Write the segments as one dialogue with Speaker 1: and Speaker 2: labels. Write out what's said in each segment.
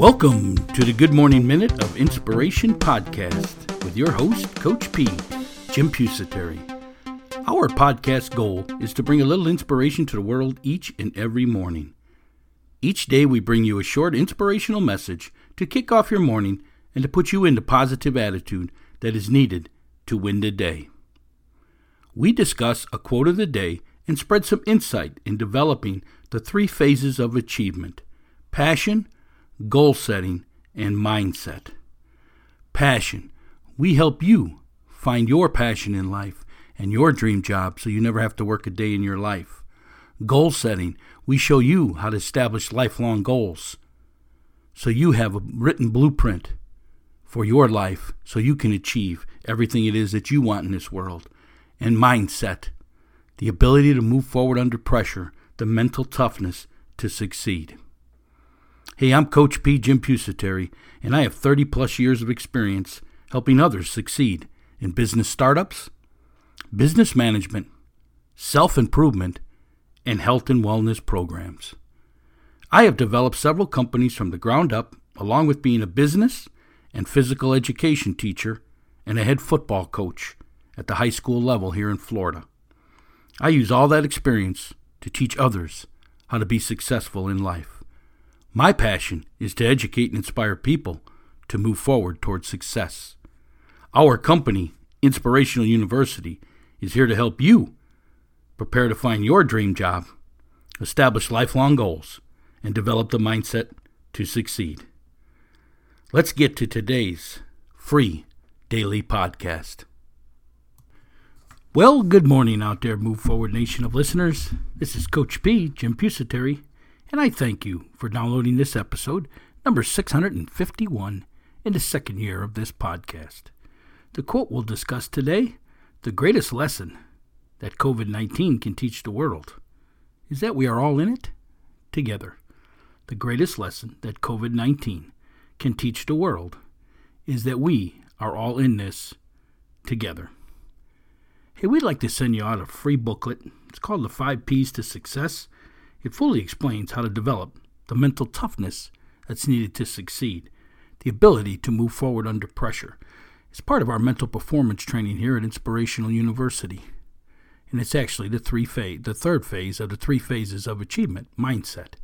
Speaker 1: Welcome to the Good Morning Minute of Inspiration podcast with your host, Coach P, Jim Pusateri. Our podcast goal is to bring a little inspiration to the world each and every morning. Each day, we bring you a short inspirational message to kick off your morning and to put you into positive attitude that is needed to win the day. We discuss a quote of the day and spread some insight in developing the three phases of achievement passion, goal setting, and mindset. Passion. We help you find your passion in life and your dream job so you never have to work a day in your life. Goal setting. We show you how to establish lifelong goals so you have a written blueprint for your life so you can achieve everything it is that you want in this world. And mindset. The ability to move forward under pressure, the mental toughness to succeed. Hey, I'm Coach P. Jim Pusateri, and I have 30 plus years of experience helping others succeed in business startups, business management, self improvement, and health and wellness programs. I have developed several companies from the ground up, along with being a business and physical education teacher and a head football coach at the high school level here in Florida. I use all that experience to teach others how to be successful in life. My passion is to educate and inspire people to move forward towards success. Our company, Inspirational University, is here to help you prepare to find your dream job, establish lifelong goals, and develop the mindset to succeed. Let's get to today's free daily podcast. Well, good morning out there, Move Forward Nation of listeners. This is Coach P, Jim Pusateri and I thank you for downloading this episode, number 651, in the second year of this podcast. The quote we'll discuss today the greatest lesson that COVID 19 can teach the world is that we are all in it together. The greatest lesson that COVID 19 can teach the world is that we are all in this together. Hey, we'd like to send you out a free booklet. It's called The Five P's to Success. It fully explains how to develop the mental toughness that's needed to succeed, the ability to move forward under pressure. It's part of our mental performance training here at Inspirational University. And it's actually the three phase, the third phase of the three phases of achievement, mindset.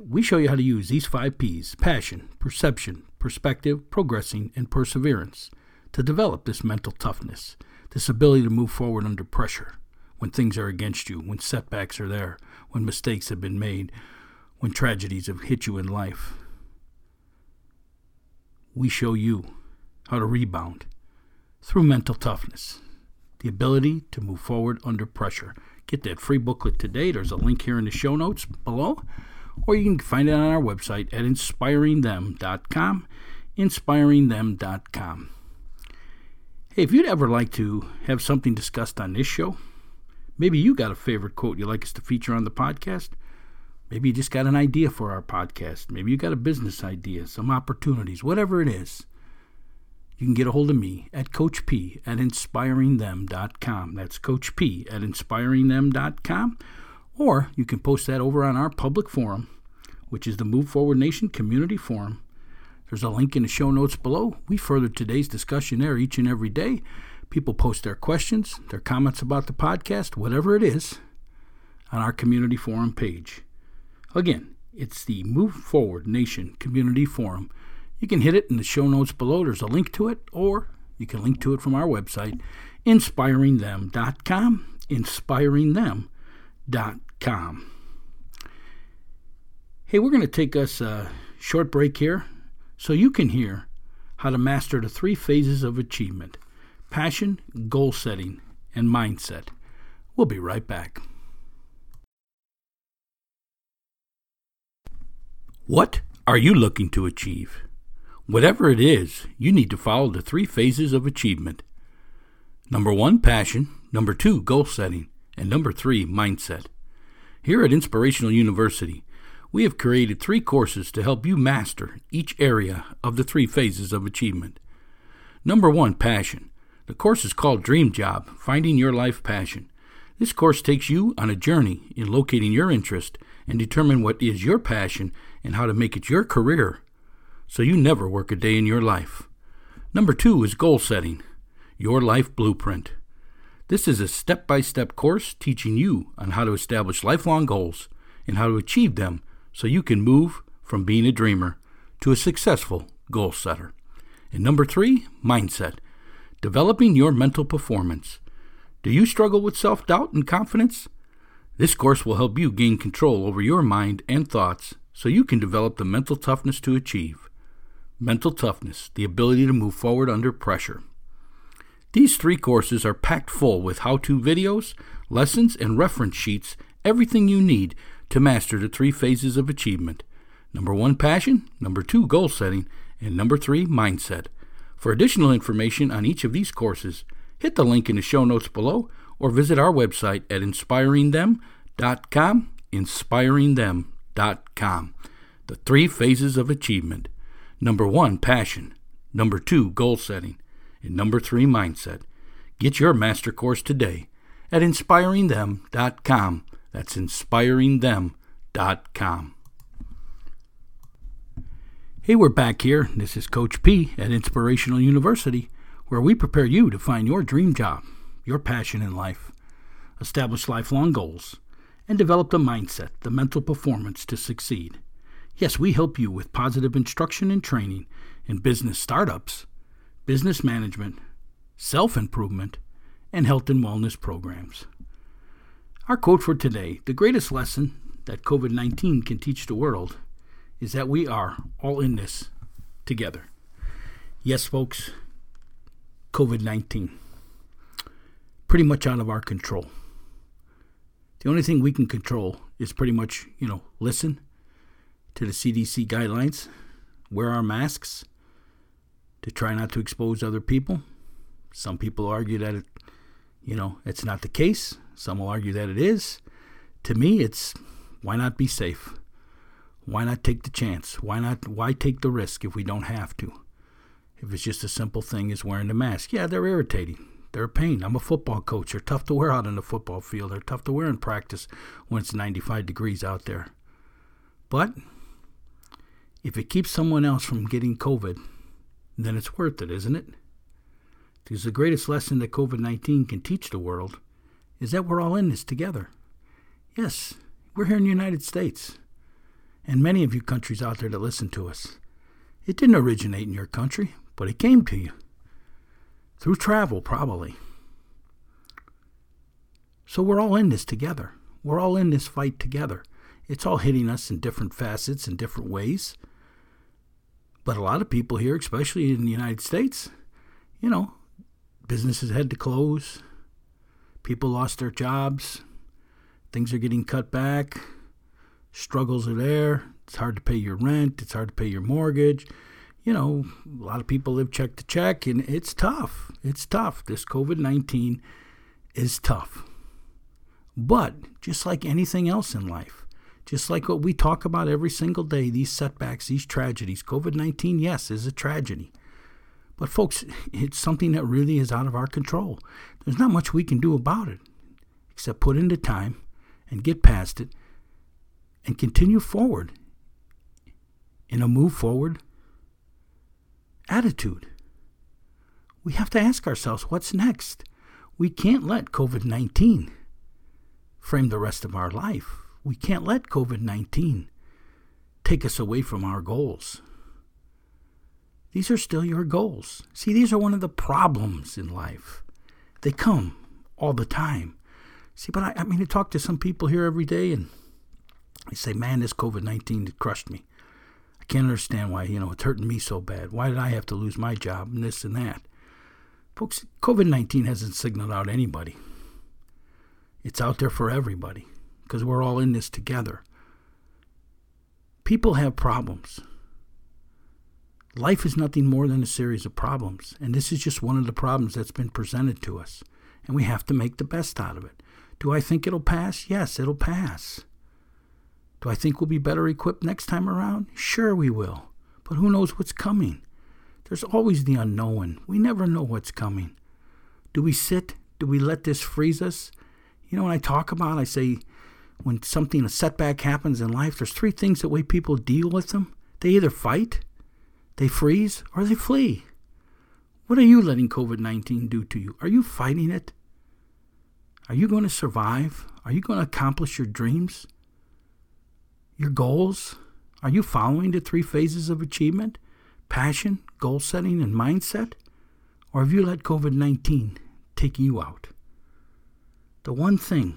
Speaker 1: We show you how to use these five P's passion, perception, perspective, progressing, and perseverance to develop this mental toughness, this ability to move forward under pressure when things are against you, when setbacks are there, when mistakes have been made, when tragedies have hit you in life. We show you how to rebound through mental toughness, the ability to move forward under pressure. Get that free booklet today. There's a link here in the show notes below, or you can find it on our website at inspiringthem.com. Inspiringthem.com. Hey, if you'd ever like to have something discussed on this show, Maybe you got a favorite quote you'd like us to feature on the podcast. Maybe you just got an idea for our podcast. Maybe you got a business idea, some opportunities, whatever it is. You can get a hold of me at Coach P at inspiringthem.com. That's Coach P at inspiringthem.com. Or you can post that over on our public forum, which is the Move Forward Nation Community Forum. There's a link in the show notes below. We further today's discussion there each and every day. People post their questions, their comments about the podcast, whatever it is, on our community forum page. Again, it's the Move Forward Nation Community Forum. You can hit it in the show notes below. There's a link to it, or you can link to it from our website, inspiringthem.com. Inspiringthem.com. Hey, we're going to take us a short break here so you can hear how to master the three phases of achievement passion, goal setting, and mindset. We'll be right back. What are you looking to achieve? Whatever it is, you need to follow the three phases of achievement. Number one, passion. Number two, goal setting. And number three, mindset. Here at Inspirational University, we have created three courses to help you master each area of the three phases of achievement. Number one, passion. The course is called Dream Job Finding Your Life Passion. This course takes you on a journey in locating your interest and determine what is your passion and how to make it your career so you never work a day in your life. Number two is goal setting, your life blueprint. This is a step by step course teaching you on how to establish lifelong goals and how to achieve them so you can move from being a dreamer to a successful goal setter. And number three, mindset, developing your mental performance. Do you struggle with self doubt and confidence? This course will help you gain control over your mind and thoughts so you can develop the mental toughness to achieve. Mental toughness, the ability to move forward under pressure. These three courses are packed full with how to videos, lessons, and reference sheets, everything you need to master the three phases of achievement. Number one, passion. Number two, goal setting. And number three, mindset. For additional information on each of these courses, hit the link in the show notes below or visit our website at inspiringthem.com. Inspiringthem.com. The three phases of achievement. Number one, passion. Number two, goal setting. And number three, mindset. Get your master course today at inspiringthem.com. That's inspiringthem.com. Hey, we're back here. This is Coach P at Inspirational University, where we prepare you to find your dream job, your passion in life, establish lifelong goals, and develop the mindset, the mental performance to succeed. Yes, we help you with positive instruction and training in business startups, business management, self improvement, and health and wellness programs. Our quote for today the greatest lesson that COVID 19 can teach the world is that we are all in this together. Yes, folks, COVID 19. Pretty much out of our control. The only thing we can control is pretty much, you know, listen to the CDC guidelines, wear our masks to try not to expose other people. Some people argue that it, you know, it's not the case. Some will argue that it is. To me, it's why not be safe? Why not take the chance? Why not? Why take the risk if we don't have to? If it's just a simple thing as wearing the mask, yeah, they're irritating. They're a pain. I'm a football coach. They're tough to wear out on the football field. They're tough to wear in practice when it's 95 degrees out there. But if it keeps someone else from getting COVID, then it's worth it, isn't it? Because the greatest lesson that COVID 19 can teach the world is that we're all in this together. Yes, we're here in the United States and many of you countries out there that listen to us. It didn't originate in your country, but it came to you. Through travel, probably. So we're all in this together. We're all in this fight together. It's all hitting us in different facets and different ways. But a lot of people here, especially in the United States, you know, businesses had to close, people lost their jobs, things are getting cut back struggles are there. It's hard to pay your rent. It's hard to pay your mortgage. You know, a lot of people live check to check, and it's tough. It's tough. This COVID 19 is tough. But just like anything else in life, just like what we talk about every single day, these setbacks, these tragedies, COVID 19, yes, is a tragedy. But folks, it's something that really is out of our control. There's not much we can do about it except put in the time and get past it and continue forward in a move forward attitude. We have to ask ourselves what's next? We can't let COVID 19 frame the rest of our life. We can't let COVID 19 take us away from our goals. These are still your goals. See, these are one of the problems in life. They come all the time. See, but I, I mean, I talk to some people here every day, and they say, man, this COVID 19 crushed me. I can't understand why, you know, it's hurting me so bad. Why did I have to lose my job and this and that? Folks, COVID 19 hasn't signaled out anybody. It's out there for everybody because we're all in this together. People have problems. Life is nothing more than a series of problems, and this is just one of the problems that's been presented to us, and we have to make the best out of it. Do I think it'll pass? Yes, it'll pass. Do I think we'll be better equipped next time around? Sure, we will. But who knows what's coming? There's always the unknown. We never know what's coming. Do we sit? Do we let this freeze us? You know, when I talk about, I say, when something, a setback happens in life, there's three things that way people deal with them. They either fight, They freeze or they flee. What are you letting COVID 19 do to you? Are you fighting it? Are you going to survive? Are you going to accomplish your dreams? Your goals? Are you following the three phases of achievement passion, goal setting, and mindset? Or have you let COVID 19 take you out? The one thing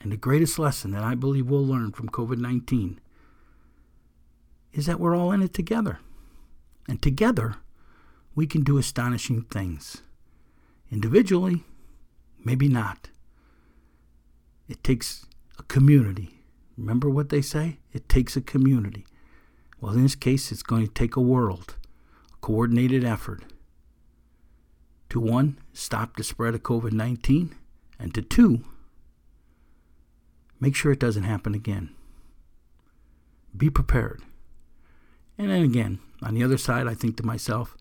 Speaker 1: and the greatest lesson that I believe we'll learn from COVID 19 is that we're all in it together. And together, we can do astonishing things. Individually, maybe not. It takes a community Remember what they say? It takes a community. Well, in this case, it's going to take a world, a coordinated effort to one, stop the spread of COVID 19, and to two, make sure it doesn't happen again. Be prepared. And then again, on the other side, I think to myself,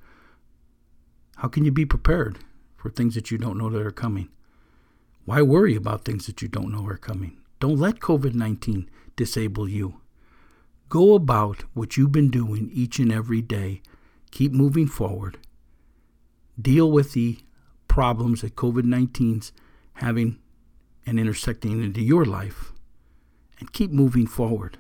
Speaker 1: how can you be prepared for things that you don't know that are coming? Why worry about things that you don't know are coming? Don't let COVID 19 disable you. Go about what you've been doing each and every day. Keep moving forward. Deal with the problems that COVID 19's having and intersecting into your life. And keep moving forward.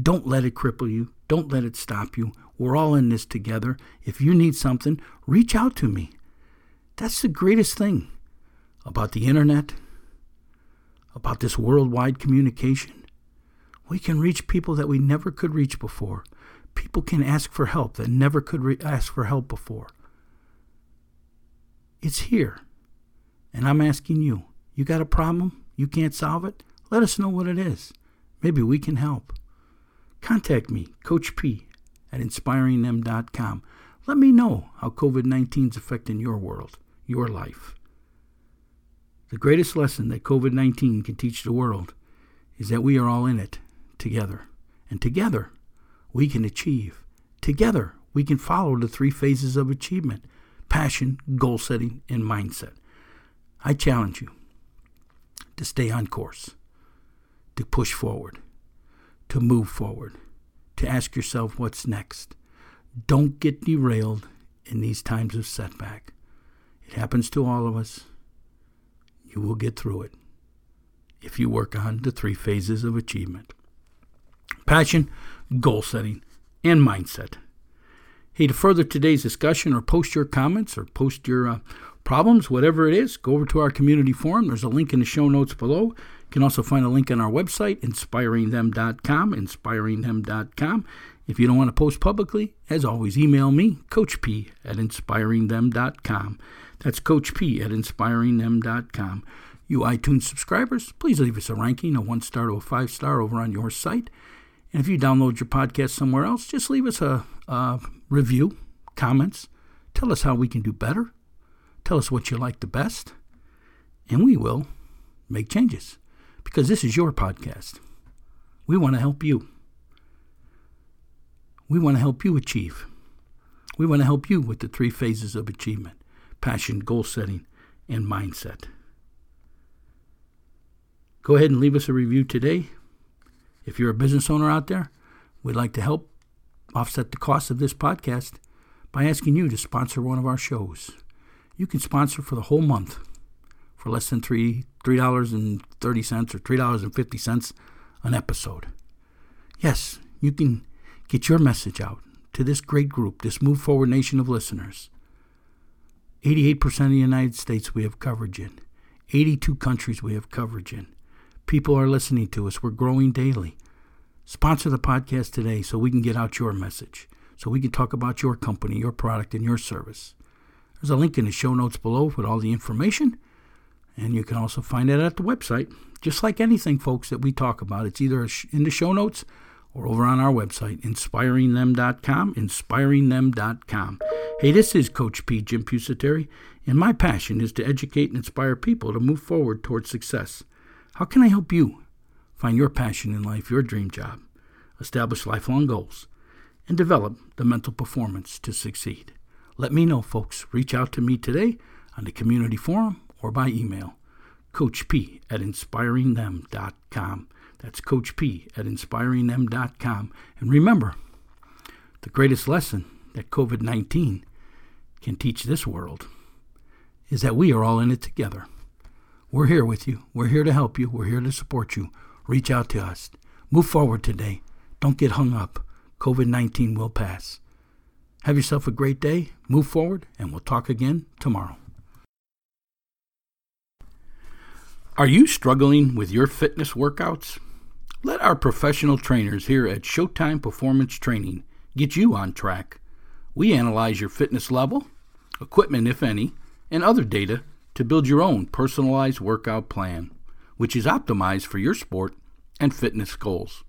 Speaker 1: Don't let it cripple you. Don't let it stop you. We're all in this together. If you need something, reach out to me. That's the greatest thing about the internet, about this worldwide communication. We can reach people that we never could reach before. People can ask for help that never could re- ask for help before. It's here. And I'm asking you you got a problem? You can't solve it? Let us know what it is. Maybe we can help. Contact me, Coach P, at inspiringthem.com. Let me know how COVID 19 is affecting your world, your life. The greatest lesson that COVID 19 can teach the world is that we are all in it together. And together, we can achieve. Together, we can follow the three phases of achievement passion, goal setting, and mindset. I challenge you to stay on course, to push forward, to move forward, to ask yourself what's next. Don't get derailed in these times of setback. It happens to all of us. You will get through it if you work on the three phases of achievement passion, goal setting, and mindset. Hey, to further today's discussion or post your comments or post your uh, problems, whatever it is, go over to our community forum. There's a link in the show notes below. You can also find a link on our website, inspiringthem.com, inspiringthem.com. If you don't want to post publicly, as always, email me, Coach P at inspiringthem.com. That's Coach P at inspiringthem.com. You iTunes subscribers, please leave us a ranking, a one star to a five star over on your site. And if you download your podcast somewhere else, just leave us a, a review, comments. Tell us how we can do better. Tell us what you like the best. And we will make changes because this is your podcast. We want to help you. We want to help you achieve. We want to help you with the three phases of achievement passion, goal setting, and mindset. Go ahead and leave us a review today. If you're a business owner out there, we'd like to help offset the cost of this podcast by asking you to sponsor one of our shows. You can sponsor for the whole month for less than three three dollars and thirty cents or three dollars and fifty cents an episode. Yes, you can get your message out to this great group, this Move Forward Nation of listeners. 88% of the United States we have coverage in. 82 countries we have coverage in. People are listening to us. We're growing daily. Sponsor the podcast today so we can get out your message, so we can talk about your company, your product, and your service. There's a link in the show notes below with all the information, and you can also find it at the website. Just like anything, folks, that we talk about, it's either in the show notes or over on our website, inspiringthem.com, inspiringthem.com. Hey, this is Coach P. Jim Pusateri, and my passion is to educate and inspire people to move forward towards success. How can I help you find your passion in life, your dream job, establish lifelong goals, and develop the mental performance to succeed? Let me know, folks. Reach out to me today on the community forum or by email. Coach P at inspiringthem.com. That's Coach P at inspiringthem.com. And remember, the greatest lesson that COVID 19 can teach this world is that we are all in it together. We're here with you. We're here to help you. We're here to support you. Reach out to us. Move forward today. Don't get hung up. COVID 19 will pass. Have yourself a great day. Move forward, and we'll talk again tomorrow. Are you struggling with your fitness workouts? Let our professional trainers here at Showtime Performance Training get you on track. We analyze your fitness level, equipment, if any, and other data to build your own personalized workout plan, which is optimized for your sport and fitness goals.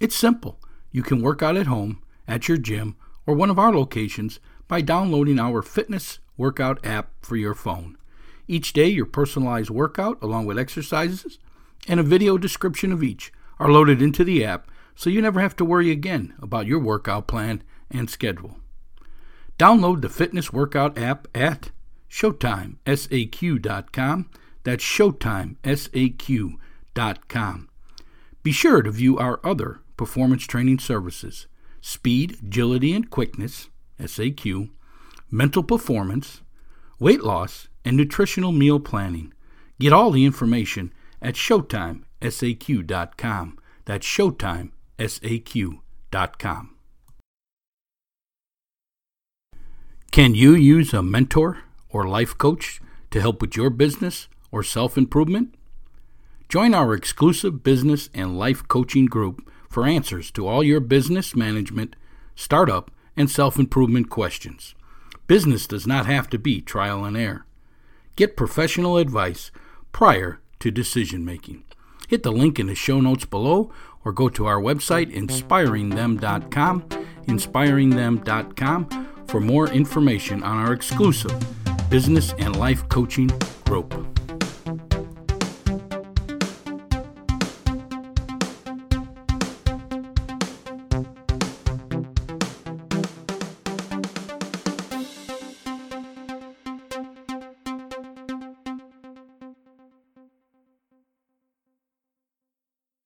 Speaker 1: It's simple. You can work out at home, at your gym, or one of our locations by downloading our fitness workout app for your phone. Each day, your personalized workout, along with exercises and a video description of each, are loaded into the app so you never have to worry again about your workout plan and schedule. Download the fitness workout app at ShowtimeSAQ.com. That's ShowtimeSAQ.com. Be sure to view our other performance training services speed, agility, and quickness, SAQ, mental performance, weight loss, and nutritional meal planning. Get all the information at ShowtimeSAQ.com. That's ShowtimeSAQ.com. Can you use a mentor or life coach to help with your business or self improvement? Join our exclusive business and life coaching group for answers to all your business management, startup, and self improvement questions. Business does not have to be trial and error. Get professional advice prior to decision making. Hit the link in the show notes below or go to our website, inspiringthem.com, inspiringthem.com, for more information on our exclusive business and life coaching group.